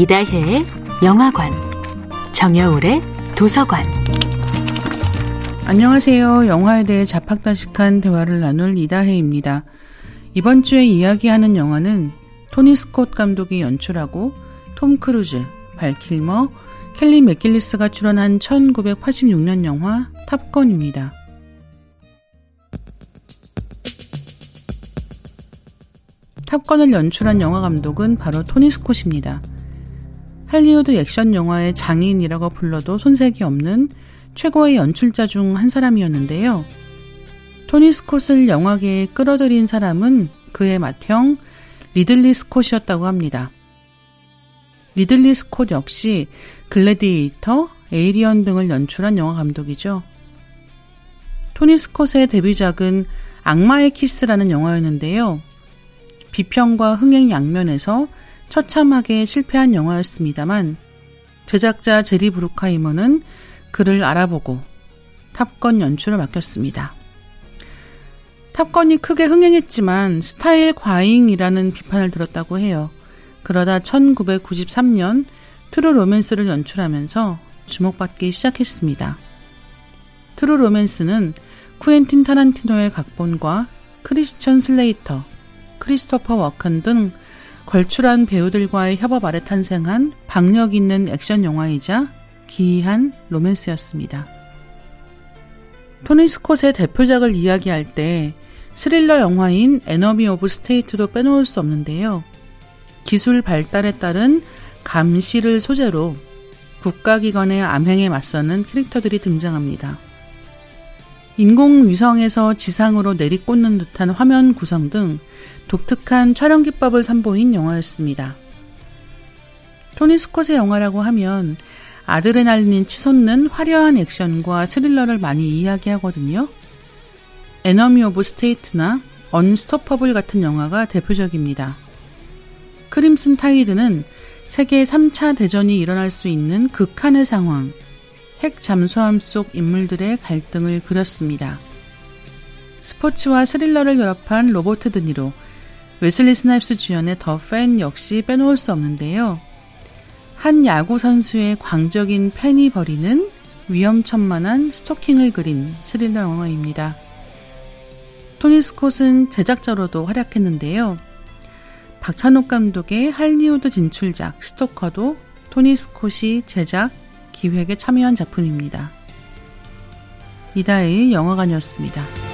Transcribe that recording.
이다혜의 영화관, 정여울의 도서관. 안녕하세요. 영화에 대해 잡학다식한 대화를 나눌 이다혜입니다. 이번 주에 이야기하는 영화는 토니 스콧 감독이 연출하고 톰 크루즈, 발 킬머, 켈리 맥길리스가 출연한 1986년 영화 탑건입니다. 탑건을 연출한 영화 감독은 바로 토니 스콧입니다. 할리우드 액션 영화의 장인이라고 불러도 손색이 없는 최고의 연출자 중 한 사람이었는데요. 토니 스콧을 영화계에 끌어들인 사람은 그의 맏형 리들리 스콧이었다고 합니다. 리들리 스콧 역시 글래디에이터, 에이리언 등을 연출한 영화 감독이죠. 토니 스콧의 데뷔작은 악마의 키스라는 영화였는데요. 비평과 흥행 양면에서 처참하게 실패한 영화였습니다만 제작자 제리 브룩하이머는 그를 알아보고 탑건 연출을 맡겼습니다. 탑건이 크게 흥행했지만 스타일 과잉이라는 비판을 들었다고 해요. 그러다 1993년 트루 로맨스를 연출하면서 주목받기 시작했습니다. 트루 로맨스는 쿠엔틴 타란티노의 각본과 크리스천 슬레이터, 크리스토퍼 워컨 등 걸출한 배우들과의 협업 아래 탄생한 박력 있는 액션 영화이자 기이한 로맨스였습니다. 토니 스콧의 대표작을 이야기할 때 스릴러 영화인 에너미 오브 스테이트도 빼놓을 수 없는데요. 기술 발달에 따른 감시를 소재로 국가기관의 악행에 맞서는 캐릭터들이 등장합니다. 인공위성에서 지상으로 내리꽂는 듯한 화면 구성 등 독특한 촬영 기법을 선보인 영화였습니다. 토니 스콧의 영화라고 하면 아드레날린이 치솟는 화려한 액션과 스릴러를 많이 이야기하거든요. 에너미 오브 스테이트나 언스토퍼블 같은 영화가 대표적입니다. 크림슨 타이드는 세계 3차 대전이 일어날 수 있는 극한의 상황, 핵 잠수함 속 인물들의 갈등을 그렸습니다. 스포츠와 스릴러를 결합한 로버트 드니로, 웨슬리 스나이프스 주연의 더 팬 역시 빼놓을 수 없는데요. 한 야구 선수의 광적인 팬이 벌이는 위험천만한 스토킹을 그린 스릴러 영화입니다. 토니 스콧은 제작자로도 활약했는데요. 박찬욱 감독의 할리우드 진출작 스토커도 토니 스콧이 제작, 기획에 참여한 작품입니다. 이다의 영화관이었습니다.